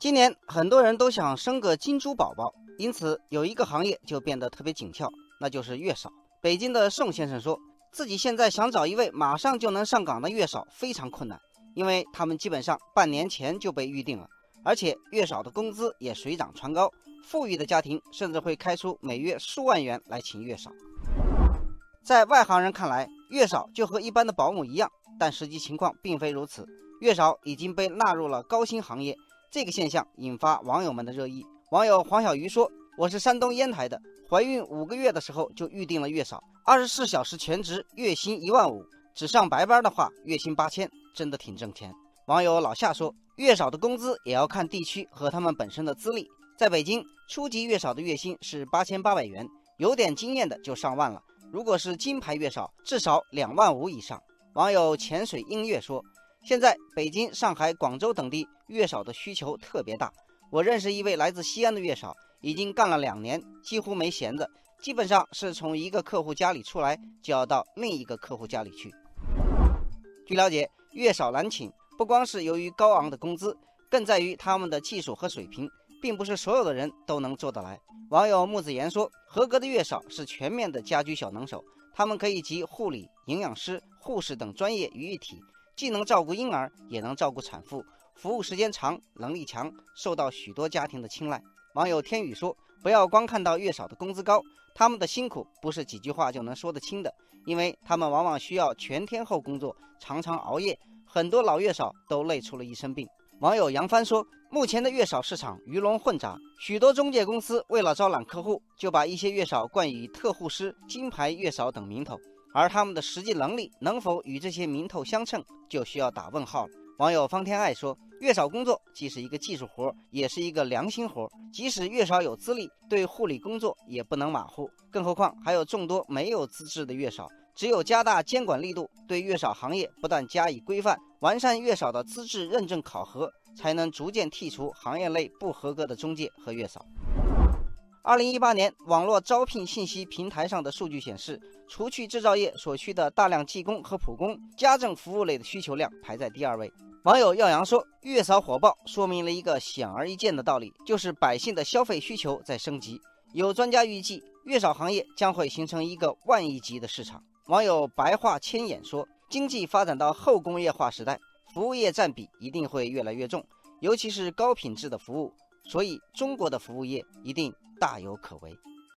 今年很多人都想生个金猪宝宝，因此有一个行业就变得特别紧俏，那就是月嫂。北京的宋先生说自己现在想找一位马上就能上岗的月嫂非常困难，因为他们基本上半年前就被预定了，而且月嫂的工资也水涨船高，富裕的家庭甚至会开出每月数万元来请月嫂。在外行人看来，月嫂就和一般的保姆一样，但实际情况并非如此，月嫂已经被纳入了高薪行业。这个现象引发网友们的热议。网友黄小鱼说：“我是山东烟台的，怀孕五个月的时候就预定了月嫂，二十四小时全职，月薪一万五，只上白班的话，月薪八千，真的挺挣钱。”网友老夏说：“月嫂的工资也要看地区和他们本身的资历，在北京，初级月嫂的月薪是八千八百元，有点经验的就上万了。如果是金牌月嫂，至少两万五以上。”网友潜水音乐说。现在北京、上海、广州等地月嫂的需求特别大。我认识一位来自西安的月嫂，已经干了两年，几乎没闲着，基本上是从一个客户家里出来，就要到另一个客户家里去。据了解，月嫂难请，不光是由于高昂的工资，更在于他们的技术和水平，并不是所有的人都能做得来。网友木子言说：“合格的月嫂是全面的家居小能手，他们可以集护理、营养师、护士等专业于一体。”既能照顾婴儿，也能照顾产妇，服务时间长，能力强，受到许多家庭的青睐。网友天宇说：“不要光看到月嫂的工资高，他们的辛苦不是几句话就能说得清的，因为他们往往需要全天候工作，常常熬夜，很多老月嫂都累出了一身病。”网友杨帆说：“目前的月嫂市场鱼龙混杂，许多中介公司为了招揽客户，就把一些月嫂冠以特护师、金牌月嫂等名头。”而他们的实际能力能否与这些名头相称，就需要打问号了。网友方天爱说：“月嫂工作既是一个技术活，也是一个良心活。即使月嫂有资历，对护理工作也不能马虎。更何况还有众多没有资质的月嫂。只有加大监管力度，对月嫂行业不断加以规范，完善月嫂的资质认证考核，才能逐渐剔除行业内不合格的中介和月嫂。”二零一八年，网络招聘信息平台上的数据显示，除去制造业所需的大量技工和普工，家政服务类的需求量排在第二位。网友耀阳说：“月嫂火爆，说明了一个显而易见的道理，就是百姓的消费需求在升级。有专家预计，月嫂行业将会形成一个万亿级的市场。”网友白话千眼说：“经济发展到后工业化时代，服务业占比一定会越来越重，尤其是高品质的服务。”所以，中国的服务业一定大有可为。